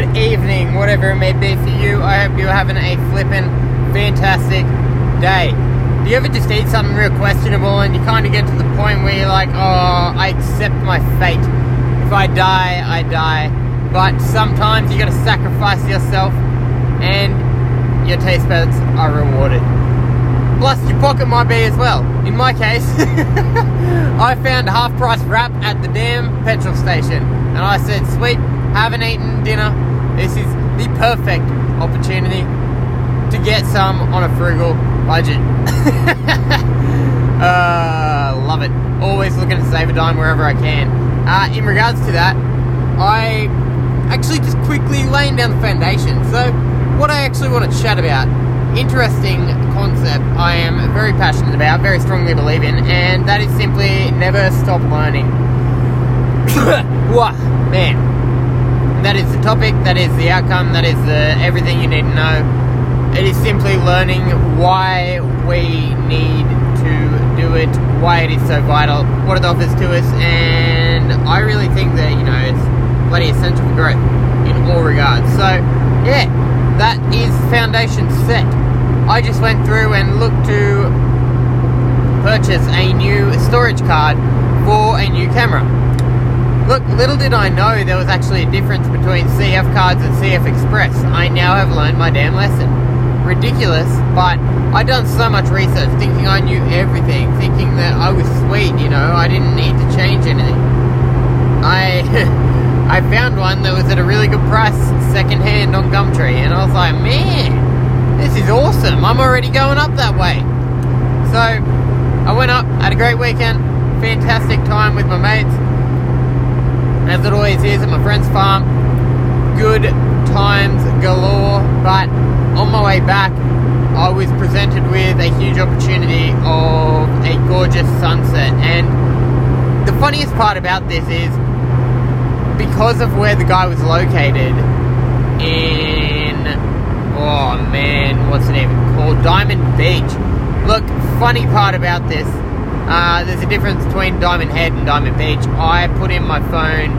good evening, whatever it may be for you. I hope you're having a flippin' fantastic day. Do you ever just eat something real questionable and you kind of get to the point where you're like, oh, I accept my fate. If I die, I die. But sometimes you gotta sacrifice yourself and your taste buds are rewarded. Plus, your pocket might be as well. In my case, I found a half price wrap at the damn petrol station. And I said, sweet, haven't eaten dinner. This is the perfect opportunity to get some on a frugal budget. uh, love it. Always looking to save a dime wherever I can. Uh, in regards to that, I actually just quickly laying down the foundation. So, what I actually want to chat about, interesting concept I am very passionate about, very strongly believe in, and that is simply never stop learning. Wah, man. That is the topic, that is the outcome, that is the everything you need to know. It is simply learning why we need to do it, why it is so vital, what it offers to us, and I really think that, you know, it's bloody essential for growth in all regards. So, yeah, that is foundation set. I just went through and looked to purchase a new storage card for a new camera. Look, little did I know there was actually a difference between CF cards and CF Express. I now have learned my damn lesson. Ridiculous, but I'd done so much research thinking I knew everything, thinking that I was sweet, you know, I didn't need to change anything. I I found one that was at a really good price, second hand on Gumtree, and I was like, man, this is awesome. I'm already going up that way. So I went up, had a great weekend, fantastic time with my mates as it always is at my friend's farm. Good times galore, but on my way back, I was presented with a huge opportunity of a gorgeous sunset. And the funniest part about this is because of where the guy was located in, oh man, what's it even called? Diamond Beach. Look, funny part about this uh, there's a difference between Diamond Head and Diamond Beach. I put in my phone,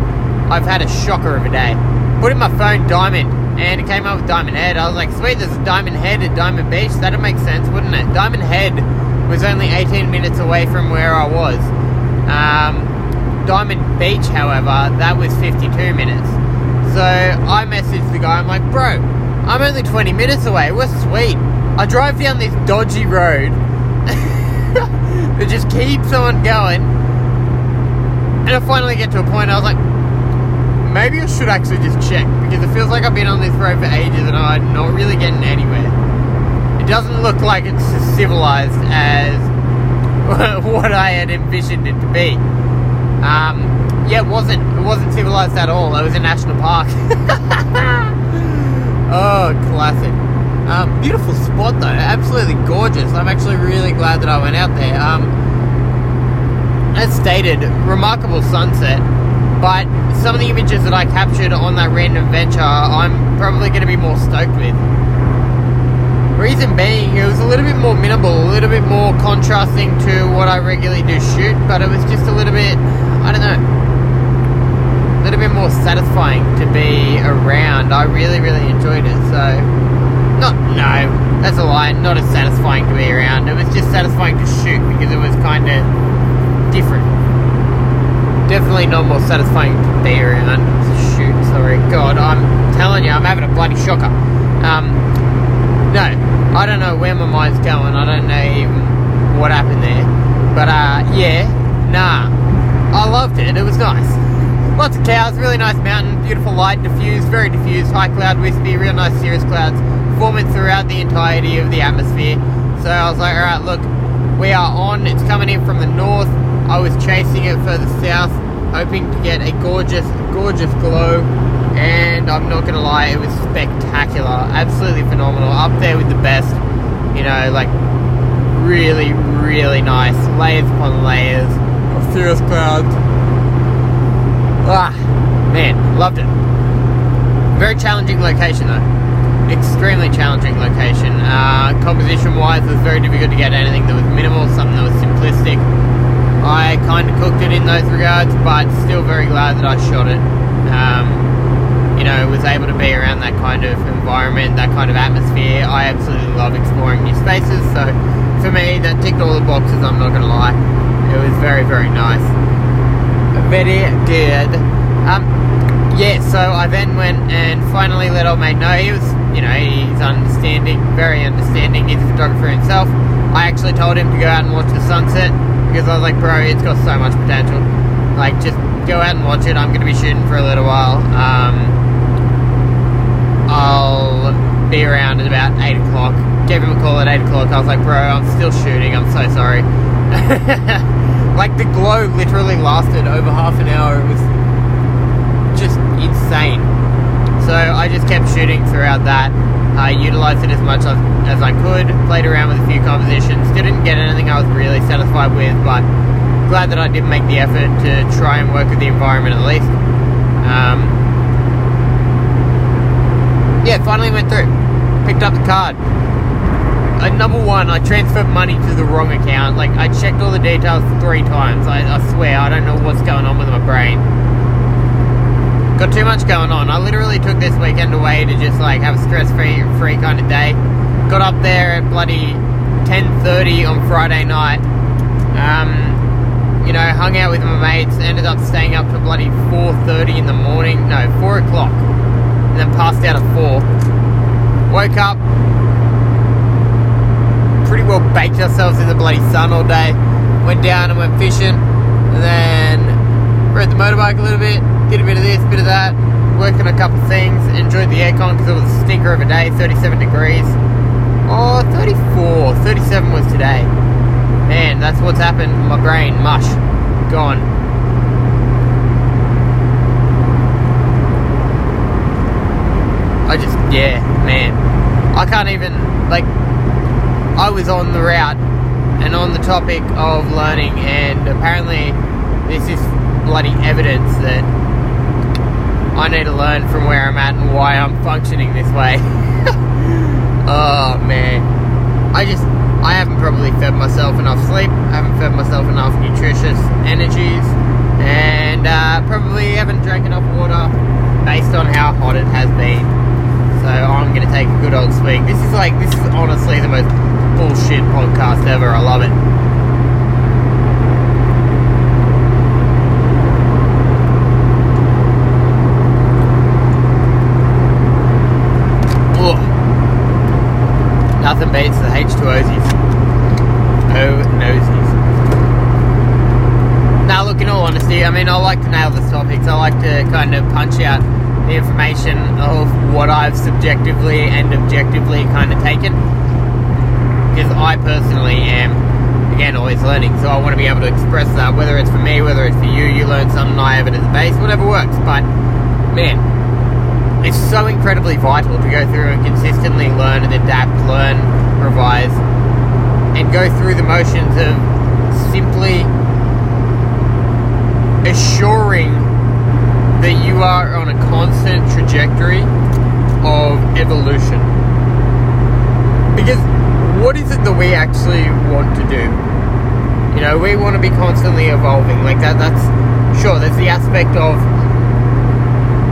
I've had a shocker of a day. Put in my phone Diamond, and it came up with Diamond Head. I was like, sweet, there's a Diamond Head at Diamond Beach. That'd make sense, wouldn't it? Diamond Head was only 18 minutes away from where I was. Um, Diamond Beach, however, that was 52 minutes. So I messaged the guy, I'm like, bro, I'm only 20 minutes away. We're sweet. I drive down this dodgy road that just keeps on going. And I finally get to a point I was like, maybe I should actually just check because it feels like I've been on this road for ages and I'm not really getting anywhere. It doesn't look like it's as civilized as what I had envisioned it to be. Um, yeah, it wasn't. It wasn't civilized at all. It was a national park. oh, classic. Um, beautiful spot though, absolutely gorgeous. I'm actually really glad that I went out there. Um, as stated, remarkable sunset, but some of the images that I captured on that random venture, I'm probably going to be more stoked with. Reason being, it was a little bit more minimal, a little bit more contrasting to what I regularly do shoot, but it was just a little bit, I don't know, a little bit more satisfying to be around. I really, really enjoyed it, so not, no, that's a lie. Not as satisfying to be around. It was just satisfying to shoot because it was kind of different. Definitely not more satisfying to be around to shoot. Sorry, God, I'm telling you, I'm having a bloody shocker. Um, no, I don't know where my mind's going. I don't know even what happened there. But uh, yeah, nah, I loved it. It was nice. Lots of cows, really nice mountain, beautiful light, diffused, very diffused, high cloud wispy, real nice cirrus clouds forming throughout the entirety of the atmosphere. So I was like, all right, look, we are on. It's coming in from the north. I was chasing it further south, hoping to get a gorgeous, gorgeous glow. And I'm not gonna lie, it was spectacular, absolutely phenomenal. Up there with the best, you know, like really, really nice layers upon layers of cirrus clouds. Ah, man, loved it. Very challenging location though extremely challenging location. Uh, composition wise, it was very difficult to get anything that was minimal, something that was simplistic. I kind of cooked it in those regards, but still very glad that I shot it. Um, you know, was able to be around that kind of environment, that kind of atmosphere. I absolutely love exploring new spaces. So for me, that ticked all the boxes. I'm not to lie. It was very, very nice. Very good. Yeah, so I then went and finally let old mate know he was, you know, he's understanding, very understanding. He's a photographer himself. I actually told him to go out and watch the sunset because I was like, bro, it's got so much potential. Like, just go out and watch it. I'm going to be shooting for a little while. Um, I'll be around at about 8 o'clock. Gave him a call at 8 o'clock. I was like, bro, I'm still shooting. I'm so sorry. like, the glow literally lasted over half an hour. It was insane. So I just kept shooting throughout that. I utilized it as much as, I could. Played around with a few compositions. Didn't get anything I was really satisfied with, but glad that I did make the effort to try and work with the environment at least. Um, yeah, finally went through. Picked up the card. Uh, number one, I transferred money to the wrong account. Like, I checked all the details three times. I, I swear, I don't know what's going on with my brain. Got too much going on. I literally took this weekend away to just, like, have a stress-free free kind of day. Got up there at bloody 10.30 on Friday night. Um, you know, hung out with my mates, ended up staying up to bloody 4.30 in the morning. No, 4 o'clock. And then passed out at 4. Woke up, pretty well baked ourselves in the bloody sun all day. Went down and went fishing. And then rode the motorbike a little bit. Did a bit of this, bit of that. Worked on a couple of things. Enjoyed the aircon because it was a stinker of a day, 37 degrees. Oh, 34. 37 was today. Man, that's what's happened. My brain, mush. Gone. I just, yeah, man. I can't even, like, I was on the route and on the topic of learning, and apparently, this is bloody evidence that I need to learn from where I'm at and why I'm functioning this way. oh, man. I just, I haven't probably fed myself enough sleep, I haven't fed myself enough nutritious energies, and uh, probably haven't drank enough water based on how hot it has been. So I'm gonna take a good old swig. This is like, this is honestly the most bullshit podcast ever. I love it. Nothing beats the H2Osies. Oh, nosies. Now, look, in all honesty, I mean, I like to nail the topics. I like to kind of punch out the information of what I've subjectively and objectively kind of taken. Because I personally am, again, always learning. So I want to be able to express that, whether it's for me, whether it's for you, you learn something, I have it as a base, whatever works. But, man, it's so incredibly vital to go through and consistently learn and adapt, learn, revise, and go through the motions of simply assuring that you are on a constant trajectory of evolution. Because what is it that we actually want to do? You know, we want to be constantly evolving. Like that that's sure there's the aspect of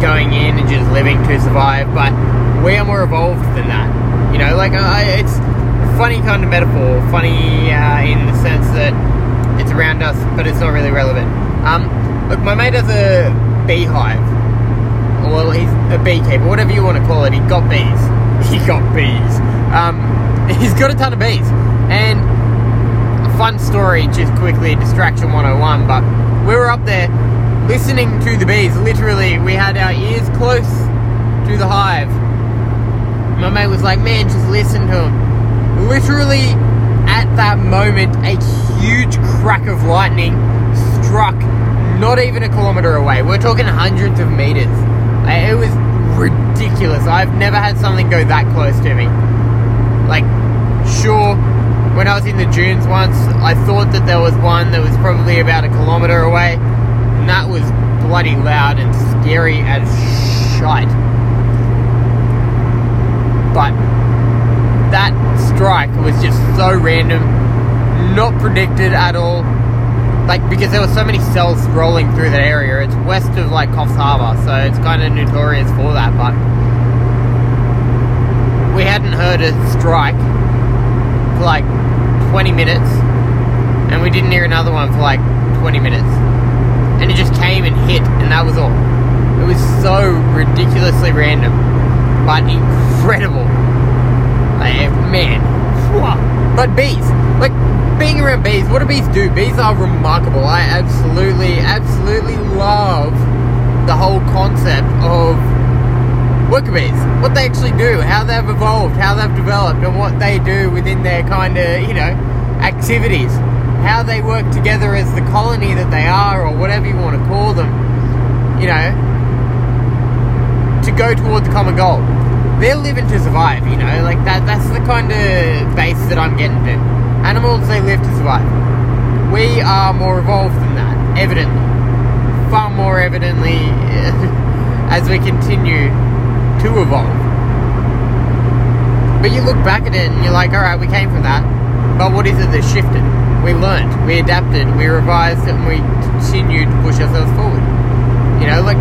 going in and just living to survive, but we are more evolved than that. You know, like uh, it's a funny kind of metaphor, funny uh, in the sense that it's around us, but it's not really relevant. Um, look, my mate has a beehive. Well, he's a beekeeper, whatever you want to call it. He got bees. He got bees. Um, he's got a ton of bees. And a fun story, just quickly, Distraction 101, but we were up there listening to the bees. Literally, we had our ears close to the hive. My mate was like, man, just listen to him. Literally, at that moment, a huge crack of lightning struck not even a kilometer away. We're talking hundreds of meters. It was ridiculous. I've never had something go that close to me. Like, sure, when I was in the dunes once, I thought that there was one that was probably about a kilometer away, and that was bloody loud and scary as shite. But that strike was just so random, not predicted at all. like because there were so many cells rolling through that area. It's west of like Coffs Harbour, so it's kind of notorious for that. But we hadn't heard a strike for like 20 minutes, and we didn't hear another one for like 20 minutes, and it just came and hit, and that was all. It was so ridiculously random, but incredible. Like, man, but bees, like being around bees, what do bees do? Bees are remarkable. I absolutely, absolutely love the whole concept of worker bees. What they actually do, how they've evolved, how they've developed, and what they do within their kind of, you know, activities. How they work together as the colony that they are, or whatever you want to call them, you know, to go towards the common goal. They're living to survive, you know, like that. That's the kind of base that I'm getting to. Animals, they live to survive. We are more evolved than that, evidently. Far more evidently as we continue to evolve. But you look back at it and you're like, alright, we came from that. But what is it that shifted? We learned, we adapted, we revised, and we continued to push ourselves forward. You know, like,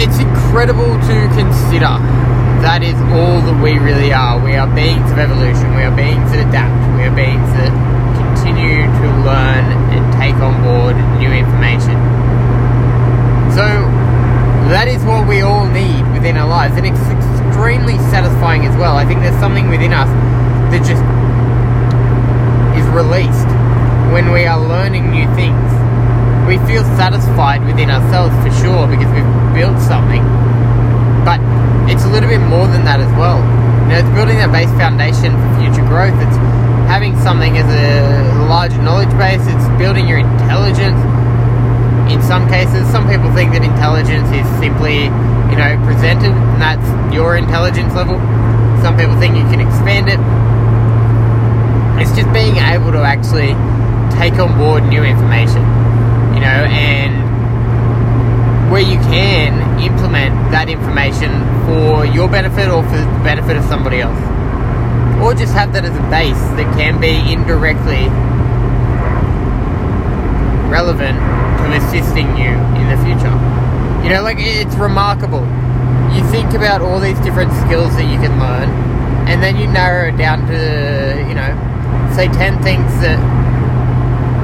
it's incredible to consider that is all that we really are. We are beings of evolution, we are beings that adapt, we are beings that continue to learn and take on board new information. So, that is what we all need within our lives, and it's extremely satisfying as well. I think there's something within us that just is released when we are learning new things. We feel satisfied within ourselves for sure because we've built something, but it's a little bit more than that as well. You know, it's building that base foundation for future growth. It's having something as a large knowledge base. It's building your intelligence in some cases, some people think that intelligence is simply, you know, presented and that's your intelligence level. Some people think you can expand it. It's just being able to actually take on board new information, you know, and where you can implement that information for your benefit or for the benefit of somebody else. Or just have that as a base that can be indirectly relevant to assisting you in the future. You know, like it's remarkable. You think about all these different skills that you can learn, and then you narrow it down to, you know, say 10 things that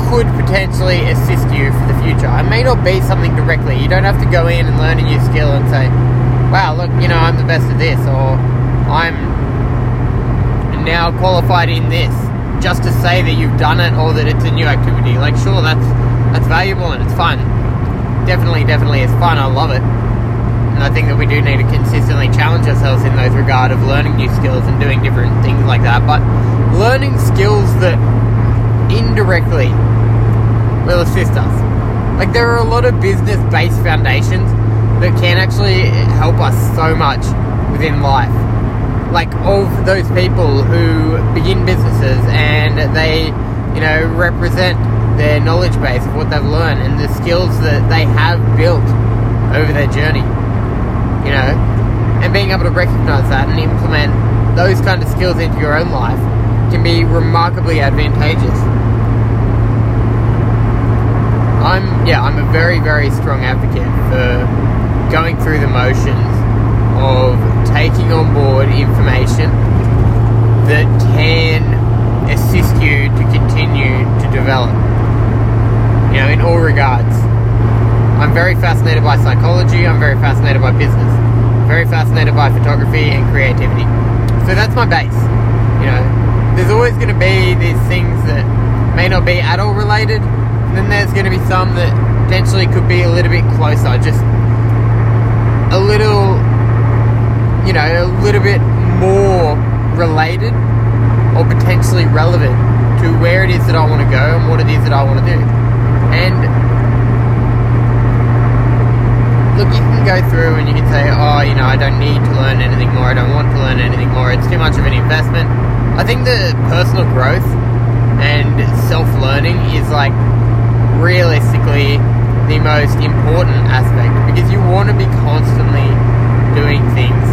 could potentially assist you for the future. It may not be something directly. You don't have to go in and learn a new skill and say, wow, look, you know, I'm the best at this, or I'm now qualified in this, just to say that you've done it or that it's a new activity. Like, sure, that's that's valuable and it's fun. Definitely, definitely, it's fun. I love it. And I think that we do need to consistently challenge ourselves in those regard of learning new skills and doing different things like that. But learning skills that indirectly will assist us. Like there are a lot of business-based foundations that can actually help us so much within life. Like of those people who begin businesses and they, you know, represent their knowledge base of what they've learned and the skills that they have built over their journey. You know, and being able to recognize that and implement those kind of skills into your own life can be remarkably advantageous. I'm yeah, I'm a very very strong advocate for going through the motions of taking on board information that can assist you to continue to develop. You know, in all regards. I'm very fascinated by psychology, I'm very fascinated by business, very fascinated by photography and creativity. So that's my base. You know, there's always going to be these things that may not be at all related, and then there's going to be some that potentially could be a little bit closer, just a little, you know, a little bit more related or potentially relevant to where it is that I want to go and what it is that I want to do. And look, you can go through and you can say, oh, you know, I don't need to learn anything more, I don't want to learn anything more, it's too much of an investment. I think the personal growth and self learning is like realistically the most important aspect because you want to be constantly doing things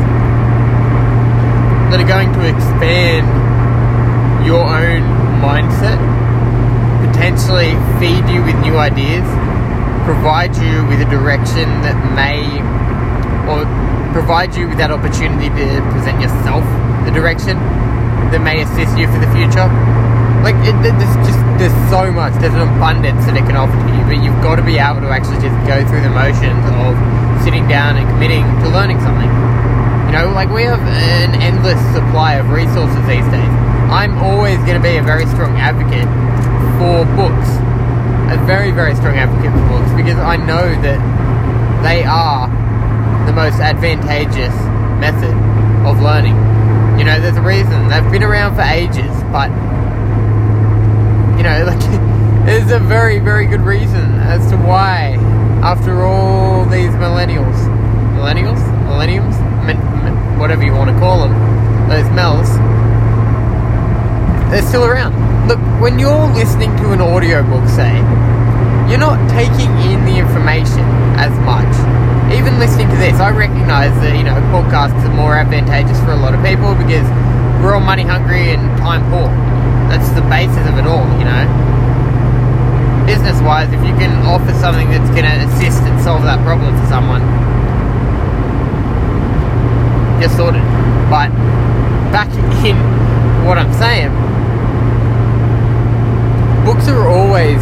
that are going to expand your own mindset, potentially feed you with new ideas, provide you with a direction that may, or provide you with that opportunity to present yourself the direction that may assist you for the future. Like, it, there's just, there's so much, there's an abundance that it can offer to you, but you've got to be able to actually just go through the motions of sitting down and committing to learning something. You know, like we have an endless supply of resources these days. I'm always going to be a very strong advocate for books. A very, very strong advocate for books because I know that they are the most advantageous method of learning. You know, there's a reason. They've been around for ages, but you know, like there's a very, very good reason as to why, after all these millennials, millennials, millenniums, whatever you want to call them, those mels, they're still around. Look, when you're listening to an audiobook, say, you're not taking in the information as much. Even listening to this, I recognize that, you know, podcasts are more advantageous for a lot of people because we're all money hungry and time poor. That's the basis of it all, you know. Business wise, if you can offer something that's going to assist and solve that problem for someone, you're sorted. But back in what I'm saying, books are always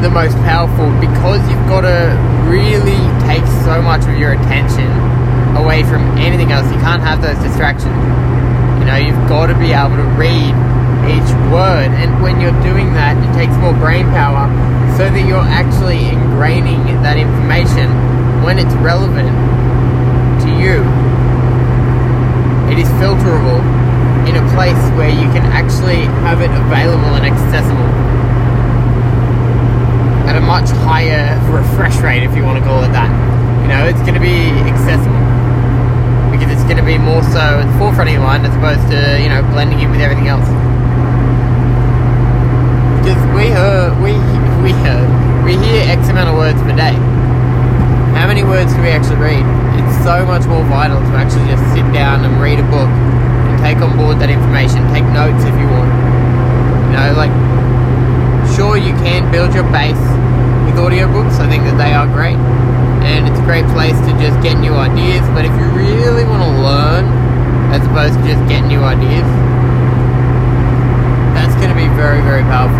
the most powerful because you've got to really take so much of your attention away from anything else. You can't have those distractions. You know, you've got to be able to read each word. And when you're doing that, it takes more brain power so that you're actually ingraining that information when it's relevant to you. It is filterable in a place where you can actually have it available and accessible at a much higher refresh rate, if you want to call it that. You know, it's going to be accessible because it's going to be more so at the forefront of your mind as opposed to, you know, blending in with everything else because we heard, we we heard, we hear X amount of words per day. How many words do we actually read? It's so much more vital to actually just sit down and read a book and take on board that information, take notes if you want. You know, like sure you can build your base with audiobooks. I think that they are great. And it's a great place to just get new ideas. But if you really want to learn as opposed to just get new ideas, that's going to be very, very powerful.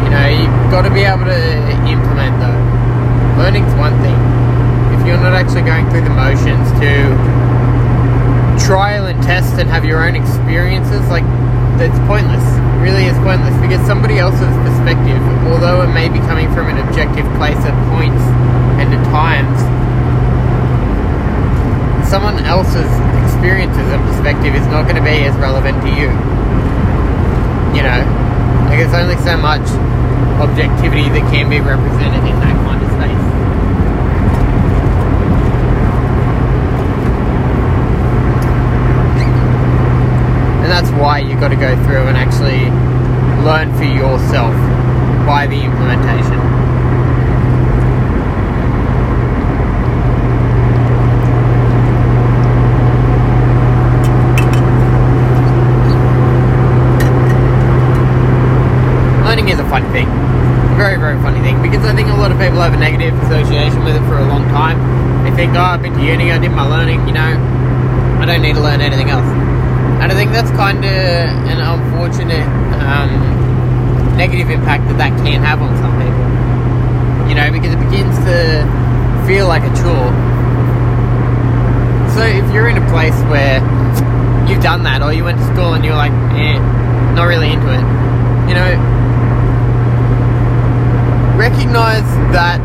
You know, you've got to be able to implement though. Learning's one thing. If you're not actually going through the motions to trial and test and have your own experiences, like that's pointless. Really is pointless because somebody else's perspective, although it may be coming from an objective place at points and at times, someone else's experiences and perspective is not going to be as relevant to you. You know, like there's only so much objectivity that can be represented in that kind of space. And that's why you've got to go through and actually learn for yourself by the implementation. learning is a fun thing. Very, very funny thing because I think a lot of people have a negative association with it for a long time. They think, oh, I've been to uni, I did my learning, you know, I don't need to learn anything else. And I think that's kind of an unfortunate um, negative impact that that can have on some people. You know, because it begins to feel like a chore. So if you're in a place where you've done that, or you went to school and you're like, eh, not really into it, you know, recognize that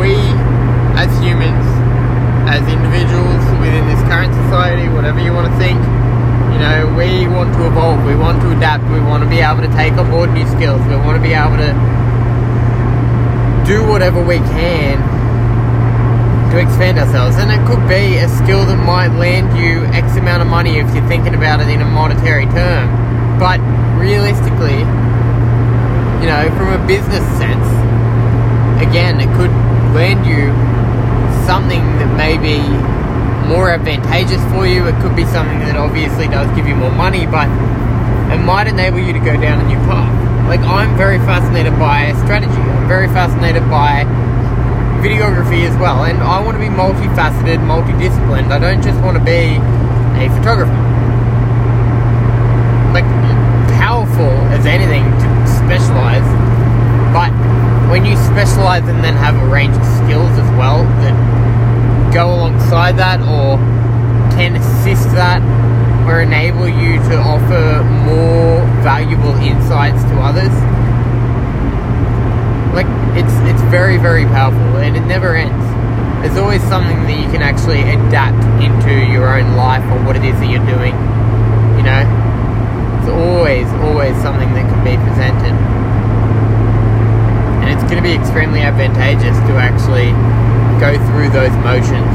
we as humans, as individuals within this current society, whatever you want to think, you know, we want to evolve, we want to adapt, we want to be able to take on board new skills, we want to be able to do whatever we can to expand ourselves. And it could be a skill that might land you X amount of money if you're thinking about it in a monetary term. But realistically, you know, from a business sense, again, it could land you something that may be more advantageous for you. It could be something that obviously does give you more money, but it might enable you to go down a new path. Like I'm very fascinated by strategy. I'm very fascinated by videography as well, and I want to be multifaceted, multidisciplined. I don't just want to be a photographer. Like powerful as anything to specialize, but when you specialize and then have a range of skills as well that go alongside that or can assist that or enable you to offer more valuable insights to others. Like it's it's very very powerful and it never ends. There's always something that you can actually adapt into your own life or what it is that you're doing. You know, it's always always something that can be presented, it's going to be extremely advantageous to actually go through those motions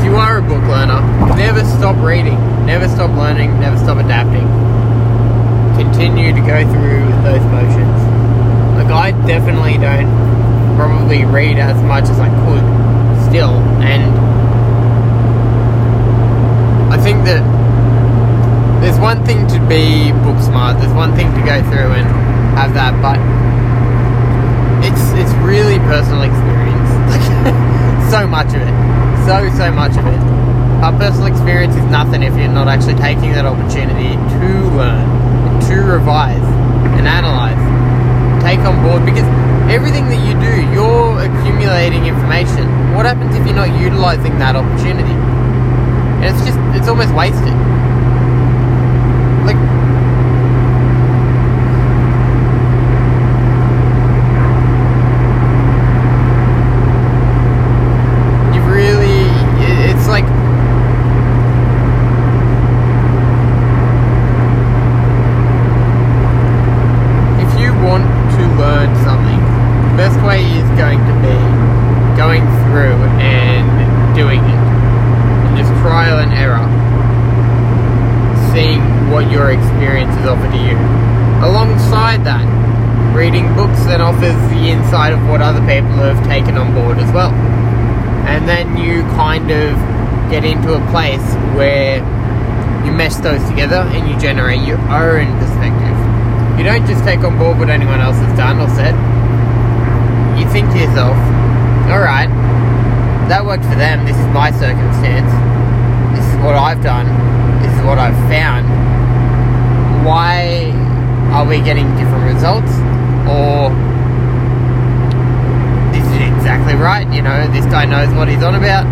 If you are a book learner, never stop reading, never stop learning, never stop adapting. Continue to go through those motions. Like, I definitely don't probably read as much as I could still, and I think that there's one thing to be book smart, there's one thing to go through and have that, but it's it's really personal experience. So much of it so, so much of it. Our personal experience is nothing if you're not actually taking that opportunity to learn, to revise, and analyze. Take on board because everything that you do, you're accumulating information. What happens if you're not utilizing that opportunity? And it's just, it's almost wasted. Like, get into a place where you mesh those together and you generate your own perspective. You don't just take on board what anyone else has done or said. You think to yourself, alright, that worked for them, this is my circumstance, this is what I've done, this is what I've found. Why are we getting different results? Or this is exactly right, you know, this guy knows what he's on about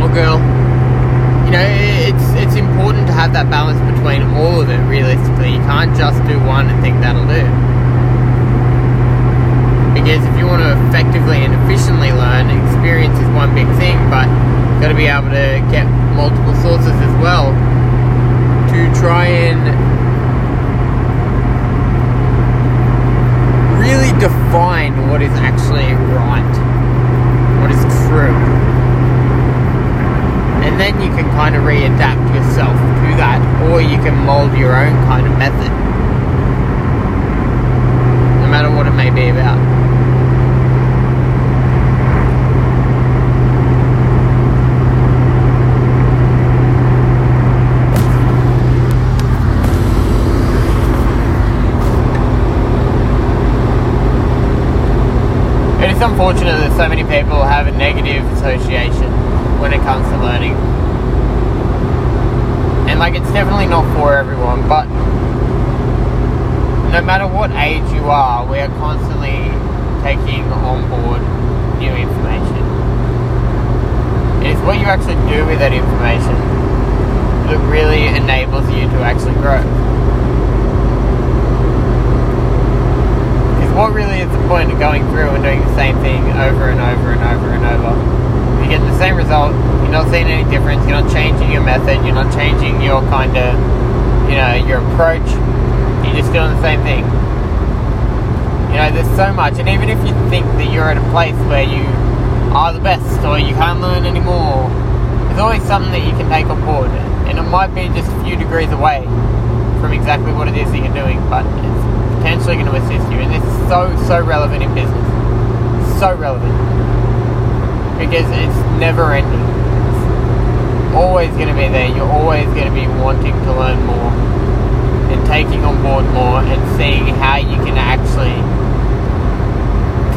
Or girl. Know, it's it's important to have that balance between all of it. Realistically, you can't just do one and think that'll do. Because if you want to effectively and efficiently learn, experience is one big thing, but you've got to be able to get multiple sources as well to try and really define what is actually right, what is true then you can kind of readapt yourself to that, or you can mold your own kind of method, no matter what it may be about. It is unfortunate that so many people have a negative association when it comes to learning. And like it's definitely not for everyone, but no matter what age you are, we are constantly taking on board new information. It's what you actually do with that information that really enables you to actually grow. Because what really is the point of going through and doing the same thing over and over and over and over? You're the same result. You're not seeing any difference. You're not changing your method. You're not changing your kind of, you know, your approach. You're just doing the same thing. You know, there's so much, and even if you think that you're at a place where you are the best or you can't learn anymore, there's always something that you can take on board, and it might be just a few degrees away from exactly what it is that you're doing, but it's potentially going to assist you, and it's so so relevant in business, so relevant because it's never ending. It's always going to be there. You're always going to be wanting to learn more and taking on board more and seeing how you can actually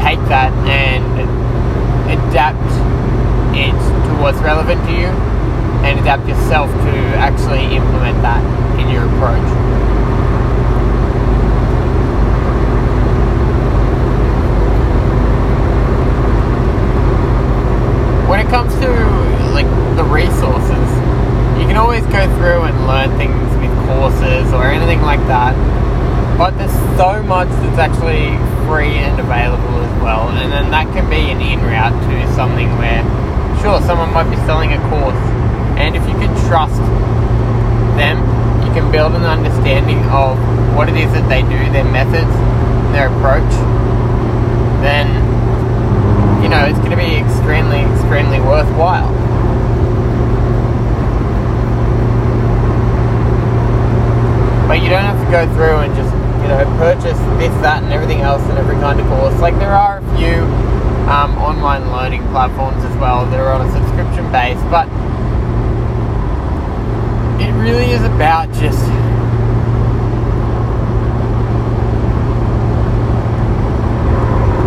take that and adapt it to what's relevant to you and adapt yourself to actually implement that in your approach. When it comes to like the resources, you can always go through and learn things with courses or anything like that. But there's so much that's actually free and available as well, and then that can be an in route to something where, sure, someone might be selling a course, and if you can trust them, you can build an understanding of what it is that they do, their methods, their approach, then you know it's going to be extremely, extremely worthwhile. But you don't have to go through and just you know purchase this, that, and everything else and every kind of course. Like there are a few um, online learning platforms as well that are on a subscription base, but it really is about just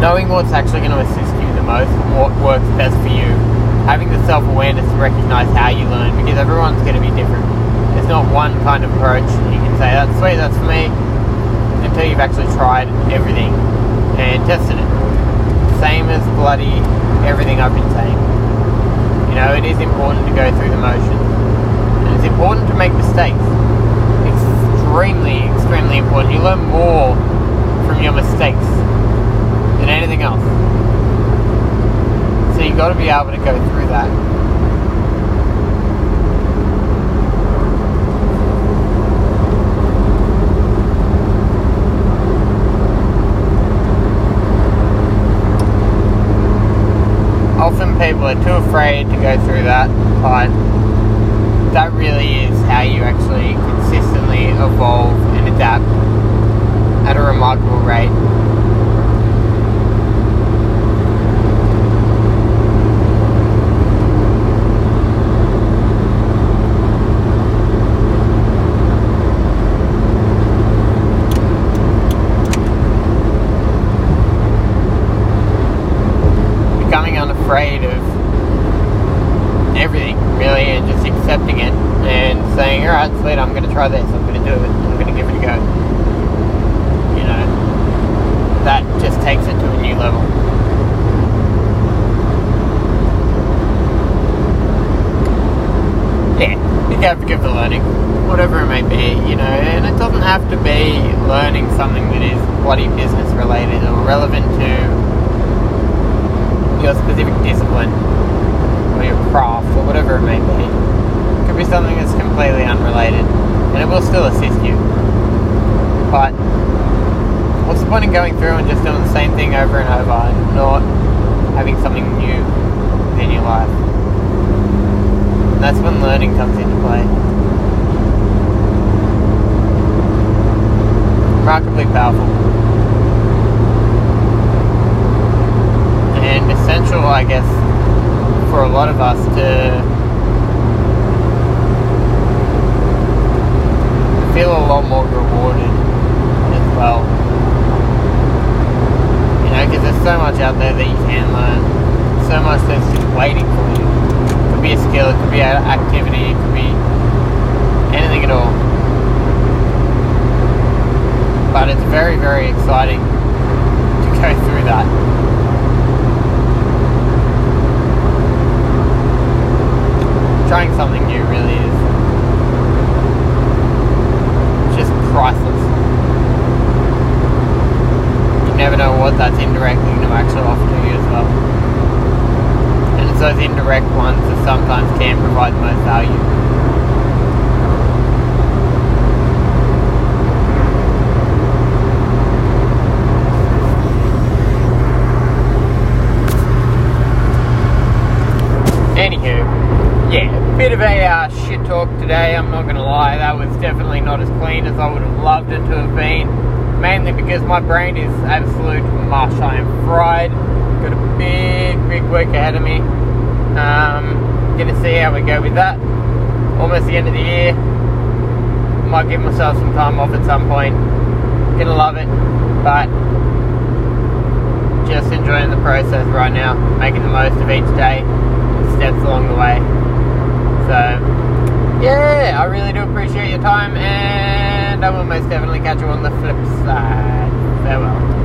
knowing what's actually going to assist most, what works best for you, having the self awareness to recognize how you learn because everyone's going to be different. There's not one kind of approach you can say that's sweet, that's for me, until you've actually tried everything and tested it. Same as bloody everything I've been saying. You know, it is important to go through the motions. And it's important to make mistakes. Extremely, extremely important. You learn more from your mistakes than anything else. So you've got to be able to go through that. Often people are too afraid to go through that, but that really is how you actually consistently evolve and adapt at a remarkable rate. Unafraid of everything, really, and just accepting it and saying, alright, sweet, I'm going to try this, I'm going to do it, I'm going to give it a go. You know, that just takes it to a new level. Yeah, be advocate for learning, whatever it may be, you know, and it doesn't have to be learning something that is bloody business related or relevant to your specific discipline or your craft or whatever it may be. It could be something that's completely unrelated and it will still assist you. But what's the point in going through and just doing the same thing over and over and not having something new in your life? And that's when learning comes into play. Remarkably powerful. And essential, I guess, for a lot of us to feel a lot more rewarded as well. You know, because there's so much out there that you can learn, so much that's just waiting for you. It could be a skill, it could be an activity, it could be anything at all. But it's very, very exciting to go through that. Trying something new really is just priceless. You never know what that's indirectly going to actually offer to you as well. And it's those indirect ones that sometimes can provide the most value. Anywho, yeah, bit of a talk today. I'm not gonna lie, that was definitely not as clean as I would have loved it to have been. Mainly because my brain is absolute mush. I am fried. Got a big, big week ahead of me. Um, gonna see how we go with that. Almost the end of the year. Might give myself some time off at some point. Gonna love it, but just enjoying the process right now, making the most of each day, steps along the way. So, yeah, I really do appreciate your time, and I will most definitely catch you on the flip side. Farewell.